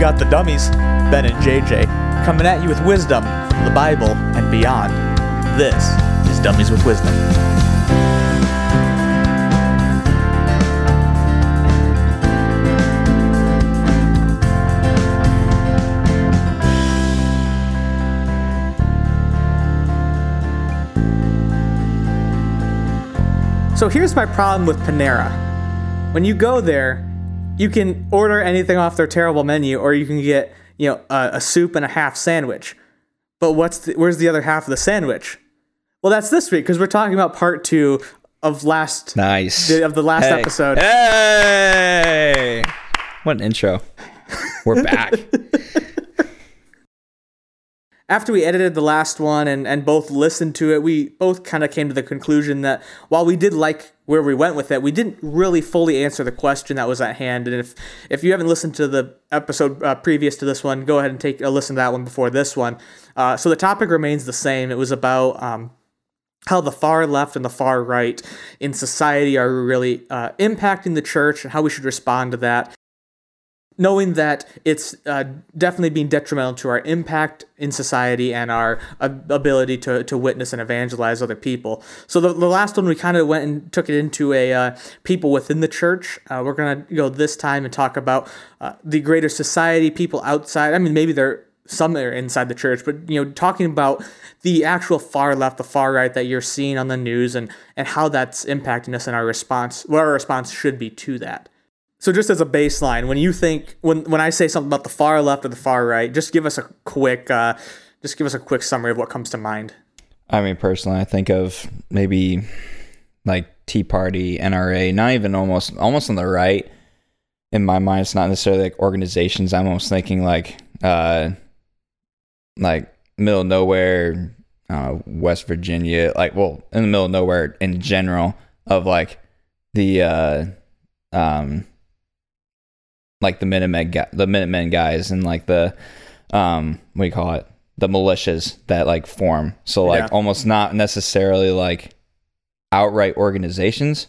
got the dummies, Ben and JJ, coming at you with wisdom from the Bible and beyond. This is Dummies with Wisdom. So here's my problem with Panera. When you go there, you can order anything off their terrible menu, or you can get you know a, a soup and a half sandwich. But what's the, where's the other half of the sandwich? Well, that's this week because we're talking about part two of last Nice. of the last Hey. episode. Hey! What an intro. We're back. after we edited the last one and, and both listened to it, we both kind of came to the conclusion that while we did like where we went with it, we didn't really fully answer the question that was at hand. And if if you haven't listened to the episode uh, previous to this one, go ahead and take a listen to that one before this one. Uh, so the topic remains the same. It was about um, how the far left and the far right in society are really uh, impacting the church and how we should respond to that knowing that it's uh, definitely being detrimental to our impact in society and our uh, ability to, to witness and evangelize other people. So the, the last one we kind of went and took it into a uh, people within the church. Uh, we're gonna go this time and talk about uh, the greater society, people outside. I mean, maybe they're some are inside the church, but you know, talking about the actual far left, the far right that you're seeing on the news, and and how that's impacting us and our response, what our response should be to that. So just as a baseline, when you think when when I say something about the far left or the far right, just give us a quick uh, just give us a quick summary of what comes to mind. I mean, personally, I think of maybe like Tea Party, NRA, not even almost almost on the right. In my mind, it's not necessarily like organizations. I'm almost thinking like uh like middle nowhere, uh, West Virginia, like well, in the middle of nowhere in general of like the uh um like the Minutemen, the Minutemen guys, and like the um, what do you call it? The militias that like form. So like Yeah. almost not necessarily like outright organizations,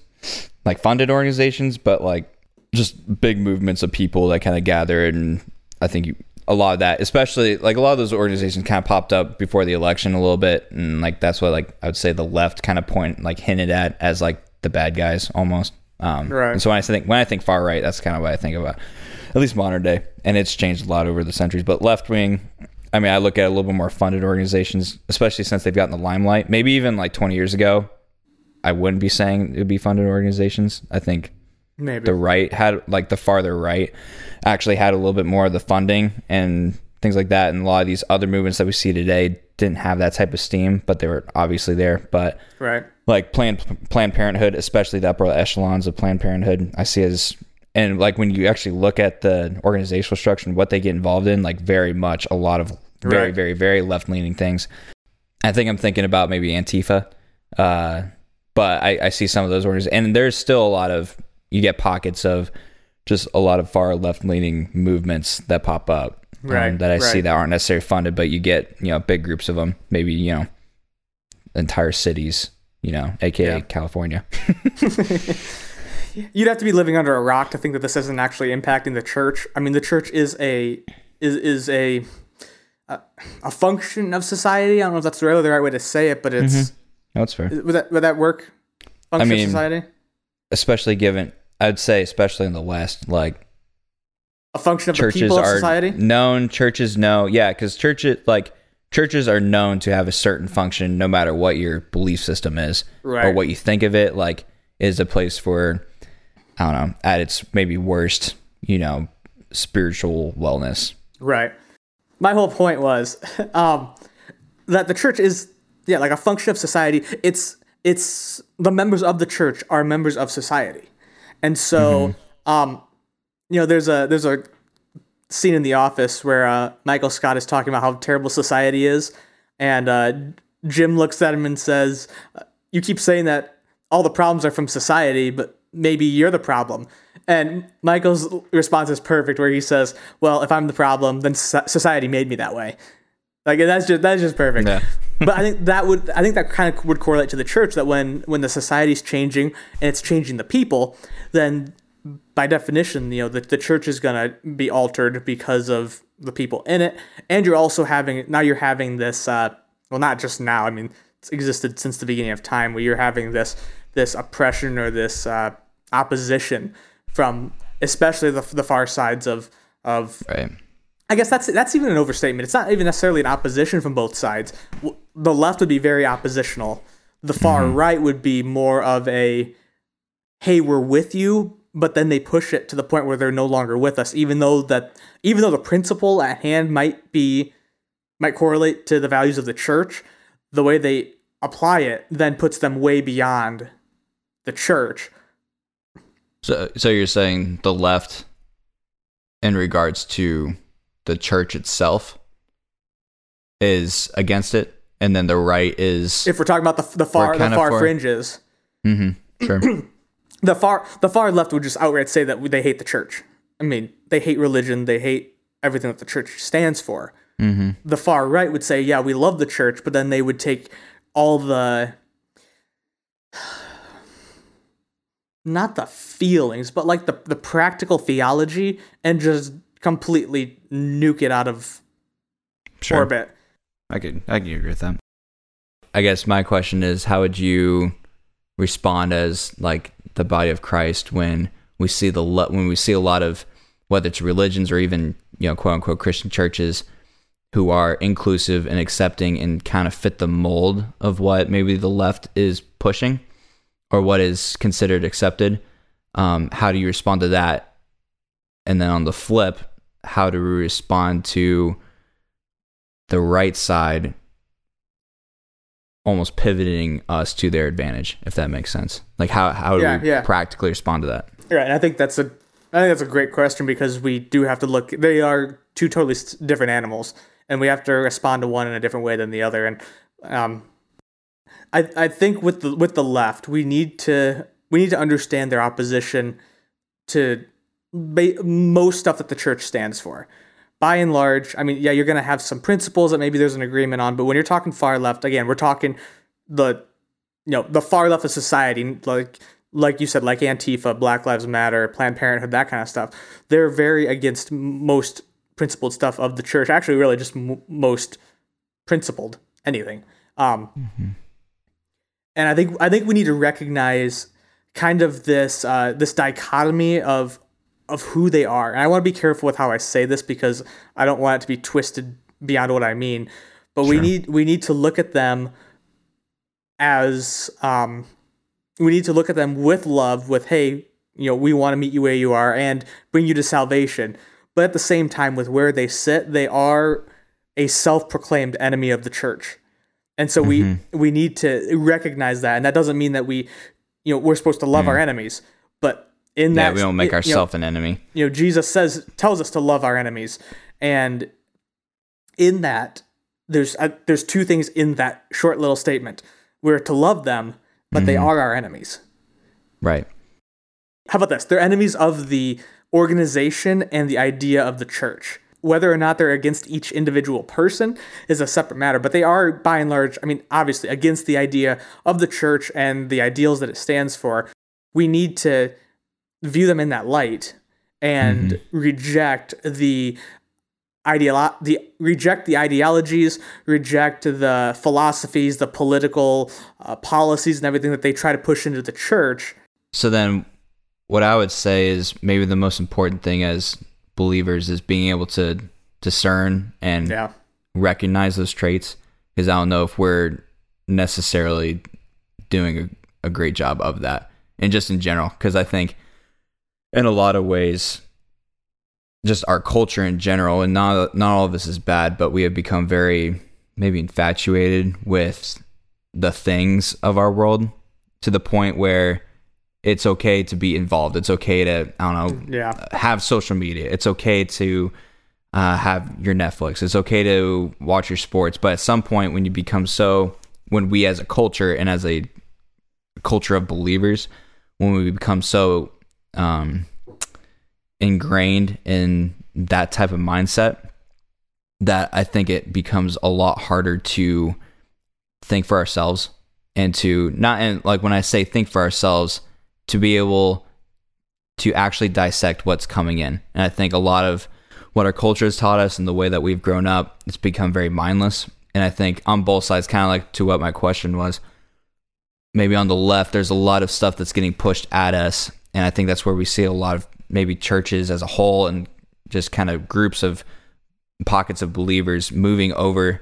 like funded organizations, but like just big movements of people that kind of gather. And I think you, a lot of that, especially like a lot of those organizations, kind of popped up before the election a little bit, and like that's what like I would say the left kind of point like hinted at as like the bad guys almost. Um, Right. And so when I think when I think far right, that's kind of what I think about, at least modern day, and it's changed a lot over the centuries. But left wing, I mean, I look at a little bit more funded organizations, especially since they've gotten the limelight. Maybe even like 20 years ago, I wouldn't be saying it would be funded organizations. I think Maybe the right had like the farther right actually had a little bit more of the funding and things like that and a lot of these other movements that we see today didn't have that type of steam but they were obviously there but right. like planned planned parenthood especially the upper echelons of planned parenthood i see as and like when you actually look at the organizational structure and what they get involved in like very much a lot of very Right. very very left leaning things i think i'm thinking about maybe antifa uh but I, I see some of those orders and there's still a lot of you get pockets of just a lot of far left leaning movements that pop up um, Right, that i see that aren't necessarily funded but you get you know big groups of them maybe you know entire cities you know aka Yeah. california You'd have to be living under a rock to think that this isn't actually impacting the church. I mean, the church is a is is a a, a function of society. I don't know if that's really the right way to say it, but it's no it's fair would that would that work? Function mean, of society, especially given i'd say especially in the west like a function of the churches people of are society. known churches know yeah because churches like churches are known to have a certain function no matter what your belief system is right. or what you think of it like is a place for i don't know at its maybe worst you know spiritual wellness Right. My whole point was um, that the church is yeah like a function of society. It's it's the members of the church are members of society, and so um, you know there's a there's a scene in The Office where uh, Michael Scott is talking about how terrible society is, and uh, Jim looks at him and says, "You keep saying that all the problems are from society, but maybe you're the problem." And Michael's response is perfect, where he says, "Well, if I'm the problem, then society made me that way." Like that's just that's just perfect. Yeah. but I think that would I think that kind of would correlate to the church that when when the society's changing and it's changing the people, then by definition, you know, the, the church is going to be altered because of the people in it. And you're also having, now you're having this, uh, well, not just now, I mean, it's existed since the beginning of time where you're having this, this oppression or this uh, opposition from especially the, the far sides of, of Right. I guess that's that's even an overstatement. It's not even necessarily an opposition from both sides. The left would be very oppositional. The far right would be more of a, "Hey, we're with you," but then they push it to the point where they're no longer with us, even though that even though the principle at hand might be might correlate to the values of the church, the way they apply it then puts them way beyond the church. So, so you're saying the left, in regards to the church itself, is against it, and then the right is. If we're talking about the the far the far for- fringes, hmm sure. the far the far left would just outright say that they hate the church. I mean, they hate religion, they hate everything that the church stands for. hmm The far right would say, "Yeah, we love the church," but then they would take all the not the feelings, but like the the practical theology and just completely nuke it out of Sure. orbit. I could I could agree with that. I guess my question is how would you respond as like the body of Christ when we see the when we see a lot of whether it's religions or even you know quote unquote Christian churches who are inclusive and accepting and kind of fit the mold of what maybe the left is pushing or what is considered accepted. Um, how do you respond to that? And then on the flip, how do we respond to the right side almost pivoting us to their advantage, if that makes sense. Like how how do Yeah, we yeah. practically respond to that? Right, and I think that's a I think that's a great question because we do have to look. They are two totally different animals, and we have to respond to one in a different way than the other. And um, I I think with the with the left, we need to we need to understand their opposition to ba- most stuff that the church stands for. By and large, I mean, yeah, you're going to have some principles that maybe there's an agreement on, but when you're talking far left, again, we're talking the you know the far left of society like like you said like antifa black lives matter planned parenthood that kind of stuff. They're very against most principled stuff of the church actually really just m- most principled anything um and i think i think we need to recognize kind of this uh this dichotomy of of who they are and i want to be careful with how i say this because i don't want it to be twisted beyond what i mean but we need we need to look at them as um, we need to look at them with love, with hey, you know, we want to meet you where you are and bring you to salvation. But at the same time, with where they sit, they are a self-proclaimed enemy of the church, and so we we need to recognize that. And that doesn't mean that we, you know, we're supposed to love our enemies, but in Yeah, that we don't make you know, ourselves an enemy. you know jesus says tells us to love our enemies. And in that there's uh, there's two things in that short little statement. We're to love them but they are our enemies. Right. how about this? They're enemies of the organization and the idea of the church. Whether or not they're against each individual person is a separate matter but they are by and large i mean obviously against the idea of the church and the ideals that it stands for. We need to view them in that light and reject the ideolo- the reject the ideologies reject the philosophies the political uh, policies and everything that they try to push into the church. So then what I would say is maybe the most important thing as believers is being able to discern and yeah. recognize those traits because I don't know if we're necessarily doing a, a great job of that and just in general because I think in a lot of ways just our culture in general and not not all of this is bad but we have become very maybe infatuated with the things of our world to the point where it's okay to be involved it's okay to I don't know yeah have social media. It's okay to uh, have your Netflix. It's okay to watch your sports. But at some point, when you become so, when we as a culture and as a culture of believers, when we become so um, ingrained in that type of mindset, that I think it becomes a lot harder to think for ourselves and to not and like when I say think for ourselves, to be able to actually dissect what's coming in. And I think a lot of what our culture has taught us and the way that we've grown up, it's become very mindless. And I think on both sides, kind of like to what my question was, maybe on the left, there's a lot of stuff that's getting pushed at us. And I think that's where we see a lot of maybe churches as a whole and just kind of groups of pockets of believers moving over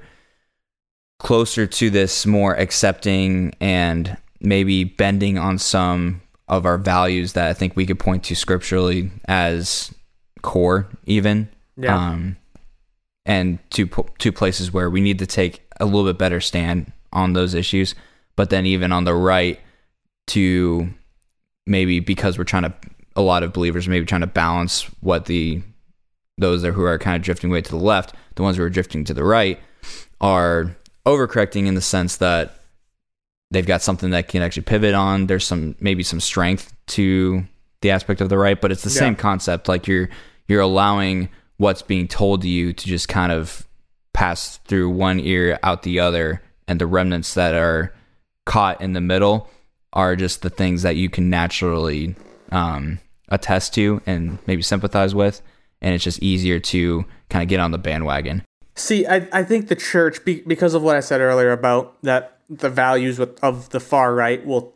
closer to this more accepting and maybe bending on some of our values that I think we could point to scripturally as core, even. Yeah. Um, and to two places where we need to take a little bit better stand on those issues. But then even on the right, to maybe because we're trying to, a lot of believers maybe trying to balance what the those who are kind of drifting way to the left, the ones who are drifting to the right, are overcorrecting in the sense that they've got something that can actually pivot on. There's some maybe some strength to the aspect of the right, but it's the yeah. same concept. Like you're you're allowing what's being told to you to just kind of pass through one ear out the other, and the remnants that are caught in the middle are just the things that you can naturally um, attest to and maybe sympathize with, and it's just easier to kind of get on the bandwagon. See, I, I think the church, be, because of what I said earlier about that the values with, of the far right will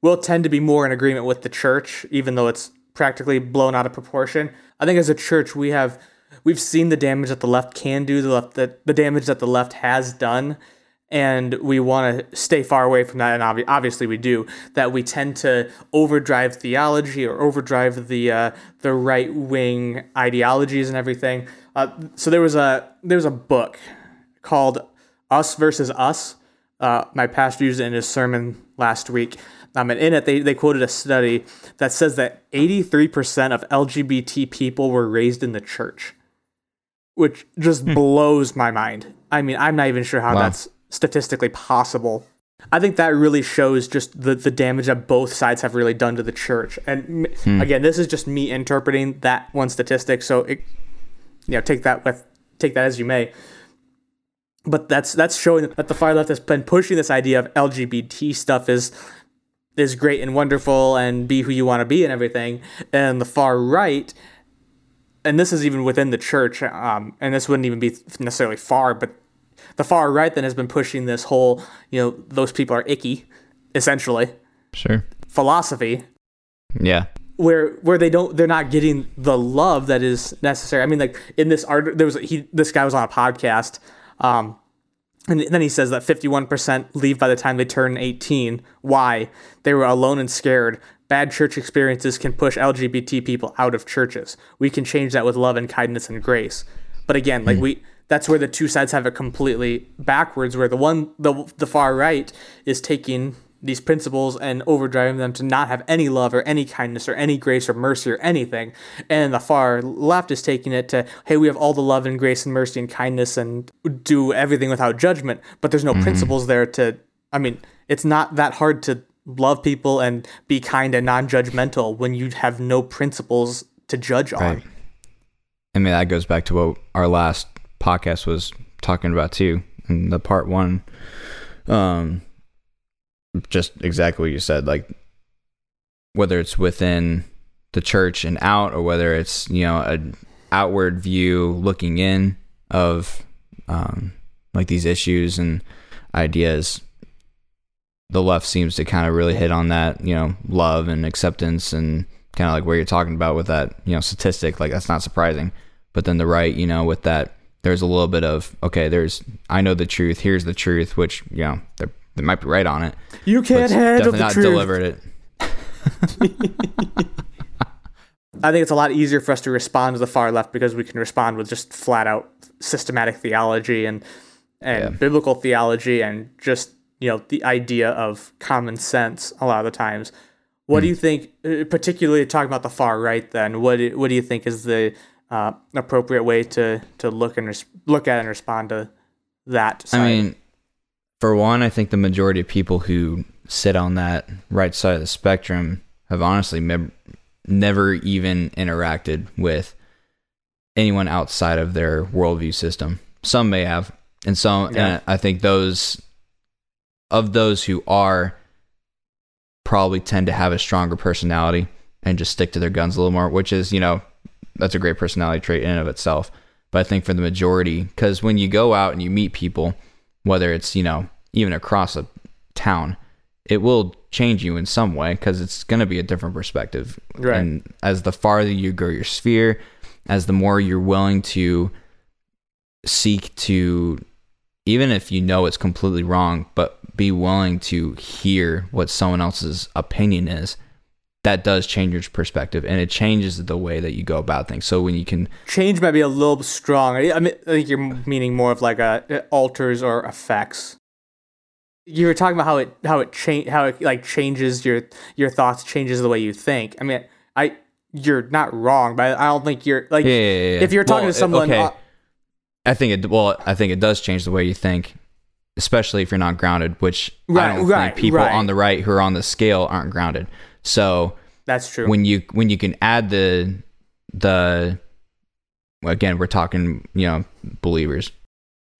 will tend to be more in agreement with the church, even though it's practically blown out of proportion. I think as a church, we have we've seen the damage that the left can do, the left that the damage that the left has done, and we want to stay far away from that. And obvi- obviously, we do that. We tend to overdrive theology or overdrive the uh, the right wing ideologies and everything. Uh, so there was a there was a book called Us versus Us. Uh, my pastor used it in his sermon last week. Um, and in it, they, they quoted a study that says that 83% of LGBT people were raised in the church, which just hmm. blows my mind. I mean, I'm not even sure how wow. that's statistically possible. I think that really shows just the, the damage that both sides have really done to the church. And hmm. again, this is just me interpreting that one statistic. So it, you know take that with take that as you may but that's that's showing that the far left has been pushing this idea of LGBT stuff is is great and wonderful and be who you want to be and everything and the far right and this is even within the church um, and this wouldn't even be necessarily far but the far right then has been pushing this whole you know those people are icky essentially sure philosophy yeah where where they don't they're not getting the love that is necessary. I mean, like in this art, there was he this guy was on a podcast, um, and then he says that fifty one percent leave by the time they turn eighteen. Why? They were alone and scared. Bad church experiences can push LGBT people out of churches. We can change that with love and kindness and grace. But again, like mm. we that's where the two sides have it completely backwards where the one the the far right is taking these principles and overdriving them to not have any love or any kindness or any grace or mercy or anything. And the far left is taking it to, hey, we have all the love and grace and mercy and kindness and do everything without judgment, but there's no mm-hmm. principles there to, I mean, it's not that hard to love people and be kind and non judgmental when you have no principles to judge on. Right. I mean, that goes back to what our last podcast was talking about too. In the part one, um, just exactly what you said like whether it's within the church and out or whether it's you know an outward view looking in of um, like these issues and ideas the left seems to kind of really hit on that you know love and acceptance and kind of like where you're talking about with that you know statistic like that's not surprising but then the right you know with that there's a little bit of okay there's i know the truth here's the truth which you know they're might be right on it. You can't handle the not truth. delivered it. I think it's a lot easier for us to respond to the far left because we can respond with just flat out systematic theology and and yeah. biblical theology and just you know the idea of common sense a lot of the times. What mm. do hmm. you think, uh, particularly talking about the far right? Then what do, what do you think is the uh, appropriate way to to look and res- look at and respond to that? Side? I mean, for one, I think the majority of people who sit on that right side of the spectrum have honestly me- never even interacted with anyone outside of their worldview system. Some may have, and some, yeah. and I think those of those who are probably tend to have a stronger personality and just stick to their guns a little more, which is, you know, that's a great personality trait in and of itself. But I think for the majority, because when you go out and you meet people, whether it's, you know, even across a town, it will change you in some way because it's going to be a different perspective. Right. And as the farther you grow your sphere, as the more you're willing to seek to, even if you know it's completely wrong, but be willing to hear what someone else's opinion is, that does change your perspective and it changes the way that you go about things. So when you can change might be a little strong. I I mean, I think you're meaning more of like a it alters or affects. You were talking about how it how it change how it like changes your your thoughts, changes the way you think. I mean, I you're not wrong, but I don't think you're like Yeah, yeah, yeah, if you're talking Well, to someone. okay. uh, I think it well, I think it does change the way you think, especially if you're not grounded, which I Right, don't right, think people right. on the right who are on the scale aren't grounded. So that's true. when you when you can add the the again we're talking you know believers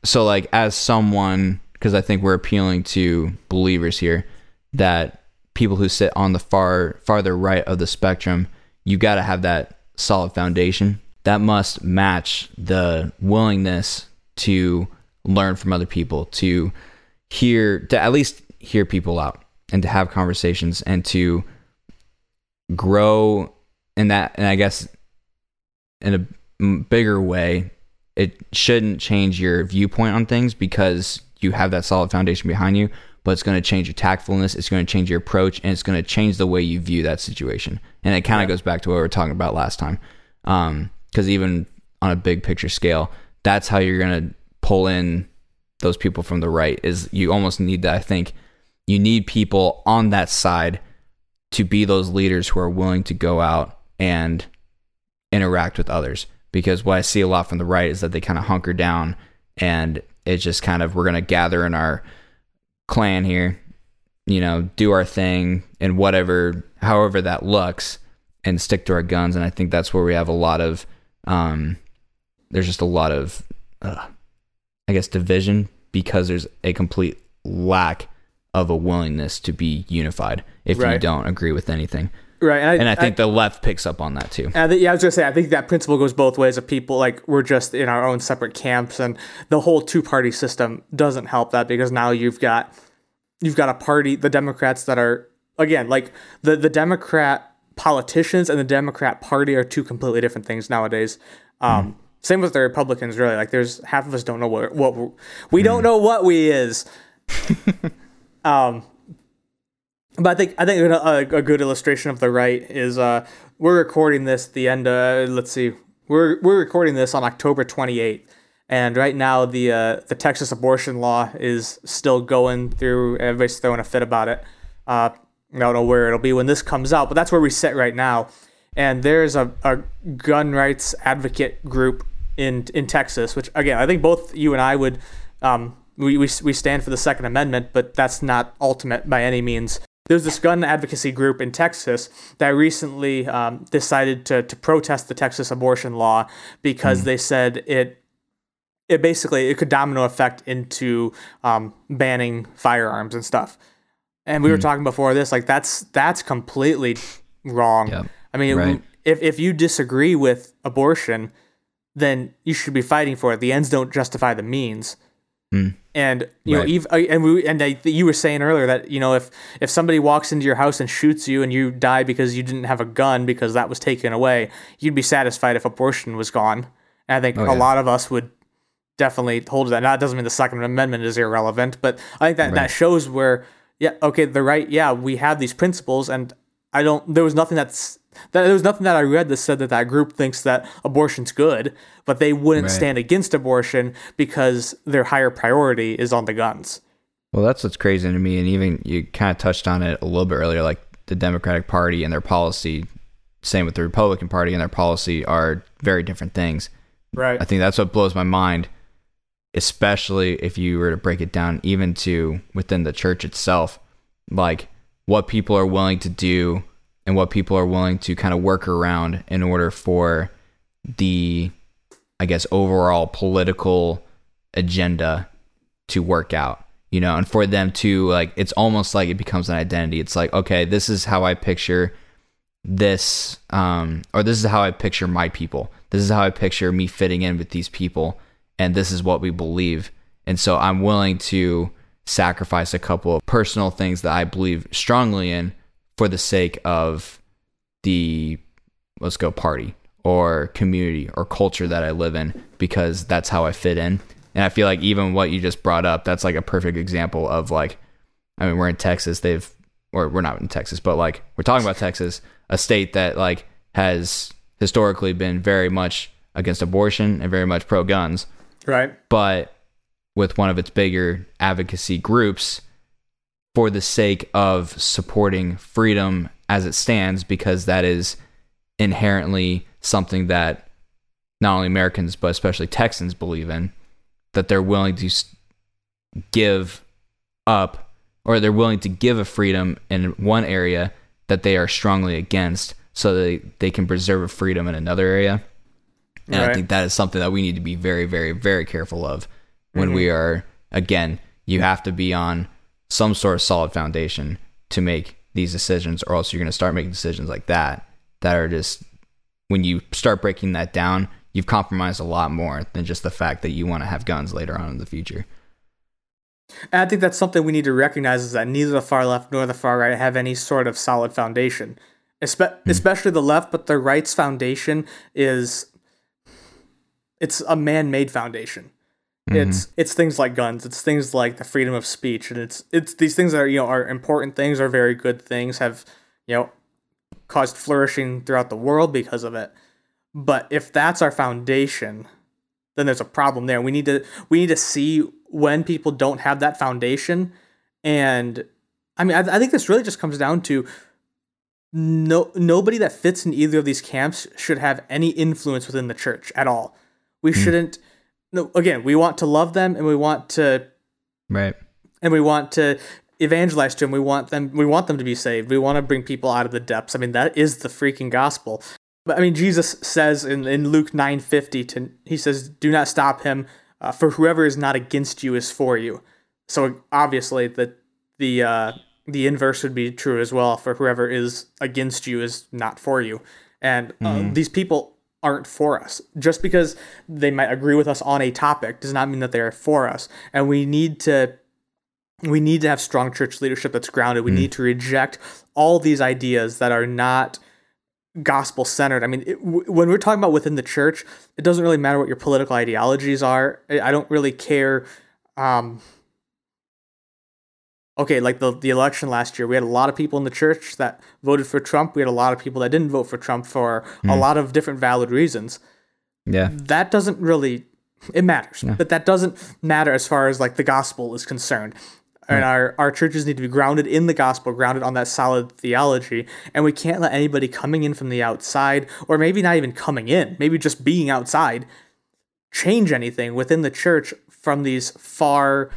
so like as someone because i think we're appealing to believers here that people who sit on the far farther right of the spectrum you got to have that solid foundation that must match the willingness to learn from other people to hear to at least hear people out and to have conversations and to grow in that and i guess in a bigger way it shouldn't change your viewpoint on things because you have that solid foundation behind you but it's going to change your tactfulness it's going to change your approach and it's going to change the way you view that situation. And it kind of goes back to what we were talking about last time um, because even on a big picture scale that's how you're going to pull in those people from the right is you almost need that i think. You need people on that side to be those leaders who are willing to go out and interact with others. Because what I see a lot from the right is that they kind of hunker down and it's just kind of we're going to gather in our clan here, you know, do our thing and whatever, however that looks, and stick to our guns. And I think that's where we have a lot of, um, there's just a lot of, uh, I guess, division because there's a complete lack of a willingness to be unified if you don't agree with anything. right, and I, And I think the left picks up on that too. I think, yeah, I was gonna say I think that principle goes both ways. Of people like we're just in our own separate camps, and the whole two party system doesn't help that because now you've got you've got a party, the Democrats that are again like the the Democrat politicians and the Democrat Party are two completely different things nowadays. Um, Same with the Republicans, really. Like, there's half of us don't know what what we don't know what we is. um, but I think I think a, a good illustration of the right is uh, we're recording this the end. Uh, let's see, we're we're recording this on October 28th, and right now the uh, the Texas abortion law is still going through. Everybody's throwing a fit about it. Uh, I don't know where it'll be when this comes out, but that's where we sit right now. And there's a, a gun rights advocate group in in Texas, which again I think both you and I would um, we, we we stand for the Second Amendment, but that's not ultimate by any means. There's this gun advocacy group in Texas that recently um, decided to to protest the Texas abortion law because they said it it basically it could domino effect into um, banning firearms and stuff. And we were talking before this, like that's that's completely wrong. Yep. I mean, Right. if if you disagree with abortion, then you should be fighting for it. The ends don't justify the means. Mm. And you Right. know, ev- uh, and we and I, you were saying earlier that you know if if somebody walks into your house and shoots you and you die because you didn't have a gun because that was taken away, you'd be satisfied if abortion was gone. And I think Oh, a yeah. lot of us would definitely hold to that. Now, it doesn't mean the Second Amendment is irrelevant, but I think that that shows where, yeah, okay, the right, yeah, we have these principles, and I don't. There was nothing that's that there was nothing that I read that said that that group thinks that abortion's good, but they wouldn't Right. stand against abortion because their higher priority is on the guns. Well, that's what's crazy to me, and even you kind of touched on it a little bit earlier. Like the Democratic Party and their policy, same with the Republican Party and their policy, are very different things. Right. I think that's what blows my mind, especially if you were to break it down even to within the church itself, like what people are willing to do and what people are willing to kind of work around in order for the, I guess, overall political agenda to work out. You know, and for them to like, it's almost like it becomes an identity. It's like, okay, this is how I picture this um or this is how I picture my people. This is how I picture me fitting in with these people and this is what we believe. And so I'm willing to sacrifice a couple of personal things that I believe strongly in for the sake of the let's go party or community or culture that I live in because that's how I fit in. And I feel like even what you just brought up, that's like a perfect example of like, I mean, we're in Texas. They've, or we're not in Texas, but like we're talking about Texas, a state that like has historically been very much against abortion and very much pro guns. Right. But with one of its bigger advocacy groups for the sake of supporting freedom as it stands, because that is inherently something that not only Americans, but especially Texans believe in, that they're willing to give up or they're willing to give a freedom in one area that they are strongly against so they, they can preserve a freedom in another area. And right. I think that is something that we need to be very, very, very careful of when mm-hmm. we are, again, you have to be on some sort of solid foundation to make these decisions, or else you're going to start making decisions like that that are just, when you start breaking that down, you've compromised a lot more than just the fact that you want to have guns later on in the future. And I think that's something we need to recognize is that neither the far left nor the far right have any sort of solid foundation. Espe- mm. Especially the left, but the right's foundation is it's a man-made foundation. Mm-hmm. It's it's things like guns. It's things like the freedom of speech, and it's it's these things that are you know are important things, are very good things, have you know caused flourishing throughout the world because of it. But if that's our foundation, then there's a problem there. We need to we need to see when people don't have that foundation, and I mean I, I think this really just comes down to no nobody that fits in either of these camps should have any influence within the church at all. We mm. shouldn't. No, again, we want to love them and we want to, right, and we want to evangelize to them. We want them. We want them to be saved. We want to bring people out of the depths. I mean, that is the freaking gospel. But I mean, Jesus says in, in Luke nine fifty to he says, "Do not stop him, uh, for whoever is not against you is for you." So obviously, the the uh, the inverse would be true as well. For whoever is against you is not for you, and uh, mm-hmm. these people aren't for us. Just because they might agree with us on a topic does not mean that they are for us. And we need to we need to have strong church leadership that's grounded. We mm. need to reject all these ideas that are not gospel centered. I mean, it, w- when we're talking about within the church, it doesn't really matter what your political ideologies are. I don't really care um, okay, like the the election last year, we had a lot of people in the church that voted for Trump. We had a lot of people that didn't vote for Trump for mm. a hmm. lot of different valid reasons. Yeah. That doesn't really it matters. Yeah. But that doesn't matter as far as like the gospel is concerned. And our, our churches need to be grounded in the gospel, grounded on that solid theology. And we can't let anybody coming in from the outside, or maybe not even coming in, maybe just being outside, change anything within the church from these far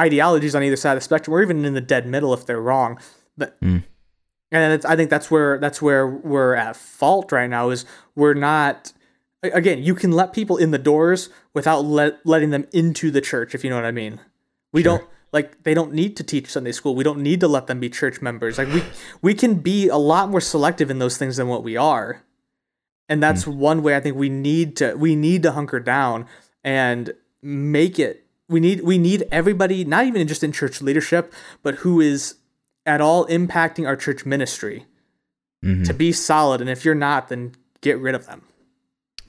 ideologies on either side of the spectrum, or even in the dead middle if they're wrong. But mm. and I think that's where that's where we're at fault right now. Is we're not again. You can let people in the doors without let, letting them into the church, if you know what I mean. We sure. don't like they don't need to teach Sunday school. We don't need to let them be church members. Like we we can be a lot more selective in those things than what we are. And that's mm. one way I think we need to we need to hunker down and make it we need we need everybody, not even just in church leadership, but who is at all impacting our church ministry mm-hmm. to be solid. And if you're not, then get rid of them.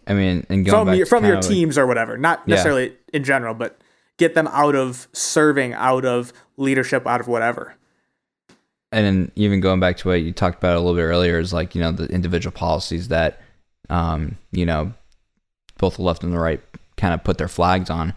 I mean, and from your, from your teams like, or whatever, not necessarily yeah. in general, but get them out of serving, out of leadership, out of whatever. And then even going back to what you talked about a little bit earlier is like you know the individual policies that um, you know both the left and the right kind of put their flags on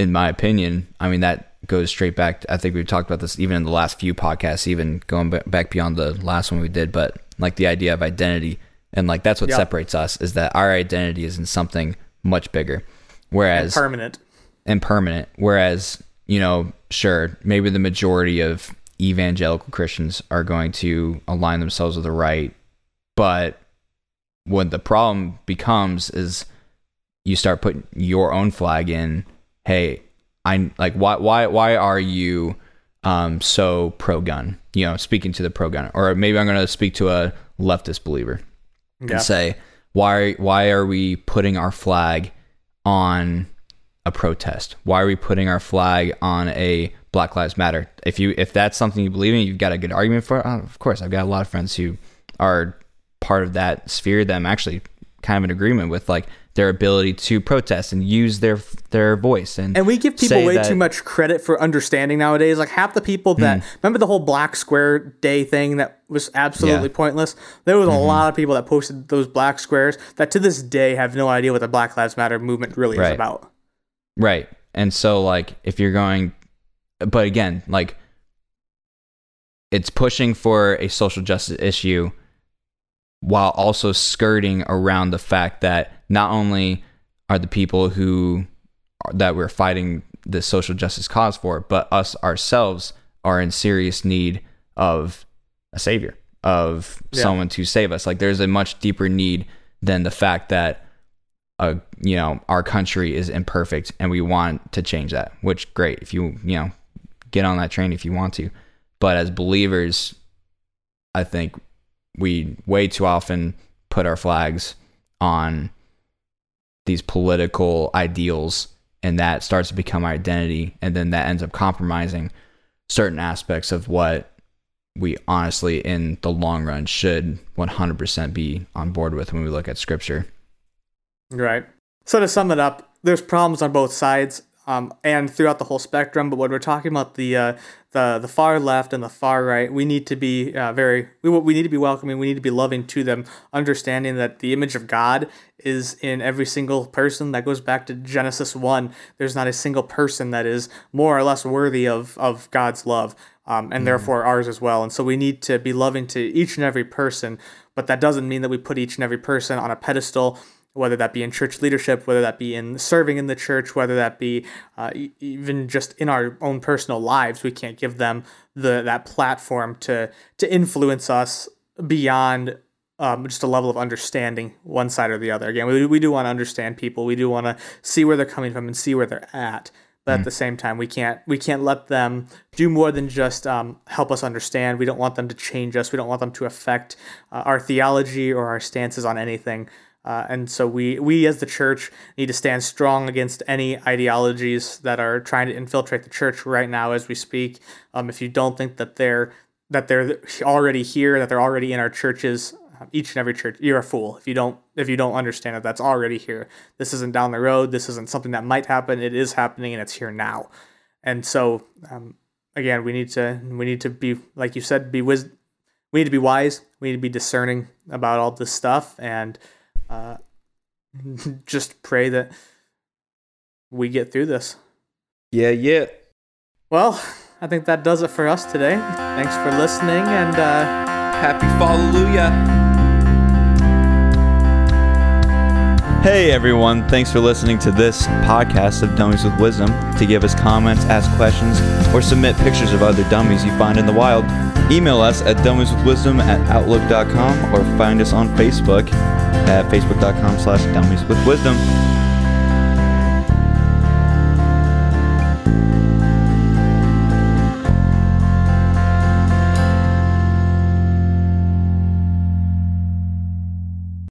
in my opinion, I mean that goes straight back. To, I think we've talked about this even in the last few podcasts, even going back beyond the last one we did. But like the idea of identity, and like that's what separates us is that our identity is in something much bigger, whereas and permanent and permanent. Whereas you know, sure, maybe the majority of evangelical Christians are going to align themselves with the right, but what the problem becomes is you start putting your own flag in hey, I like why why why are you um so pro gun? you know, speaking to the pro gunner, or maybe I'm going to speak to a leftist believer Yeah. and say, why why are we putting our flag on a protest? Why are we putting our flag on a Black Lives Matter? If you if that's something you believe in, you've got a good argument for. it. Uh, of course, I've got a lot of friends who are part of that sphere that I'm actually kind of in agreement with, like their ability to protest and use their their voice and And we give people way that- too much credit for understanding nowadays. Like half the people that remember the whole Black Square Day thing that was absolutely. Yeah. Mm-hmm. pointless. There was a lot of people that posted those black squares that to this day have no idea what the Black Lives Matter movement really is about. Right. And so like if you're going but again, like it's pushing for a social justice issue while also skirting around the fact that not only are the people who that we're fighting the social justice cause for, but us ourselves are in serious need of a savior, of Yeah. someone to save us. Like there's a much deeper need than the fact that uh, you know our country is imperfect and we want to change that. Which great if you you know get on that train if you want to, but as believers, I think we way too often put our flags on these political ideals and that starts to become our identity and then that ends up compromising certain aspects of what we honestly in the long run should 100% be on board with when we look at scripture Right. So to sum it up, there's problems on both sides um, and throughout the whole spectrum. But when we're talking about the uh, the the far left and the far right, we need to be uh, very we we need to be welcoming. We need to be loving to them, understanding that the image of God is in every single person. That goes back to Genesis one. There's not a single person that is more or less worthy of of God's love. Um, and therefore ours as well. And so we need to be loving to each and every person, but that doesn't mean that we put each and every person on a pedestal whether that be in church leadership, whether that be in serving in the church, whether that be uh, even just in our own personal lives, we can't give them the that platform to to influence us beyond um, just a level of understanding one side or the other. Again, we, we do want to understand people. We do want to see where they're coming from and see where they're at. But at the same time, we can't we can't let them do more than just um, help us understand. We don't want them to change us. We don't want them to affect uh, our theology or our stances on anything. Uh, and so we we as the church need to stand strong against any ideologies that are trying to infiltrate the church right now as we speak. Um, if you don't think that they're that they're already here, that they're already in our churches, uh, each and every church, you're a fool. If you don't if you don't understand that that's already here. This isn't down the road. This isn't something that might happen. It is happening, and it's here now. And so um, again, we need to we need to be like you said, be wis- We need to be wise. We need to be discerning about all this stuff and uh, just pray that we get through this. yeah yeah Well, I think that does it for us today. Thanks for listening, and uh, happy hallelujah Hey everyone, thanks for listening to this podcast of Dummies with Wisdom. To give us comments, ask questions, or submit pictures of other dummies you find in the wild, email us at dummieswithwisdom at outlook.com or find us on Facebook at facebook.com slash dummieswithwisdom.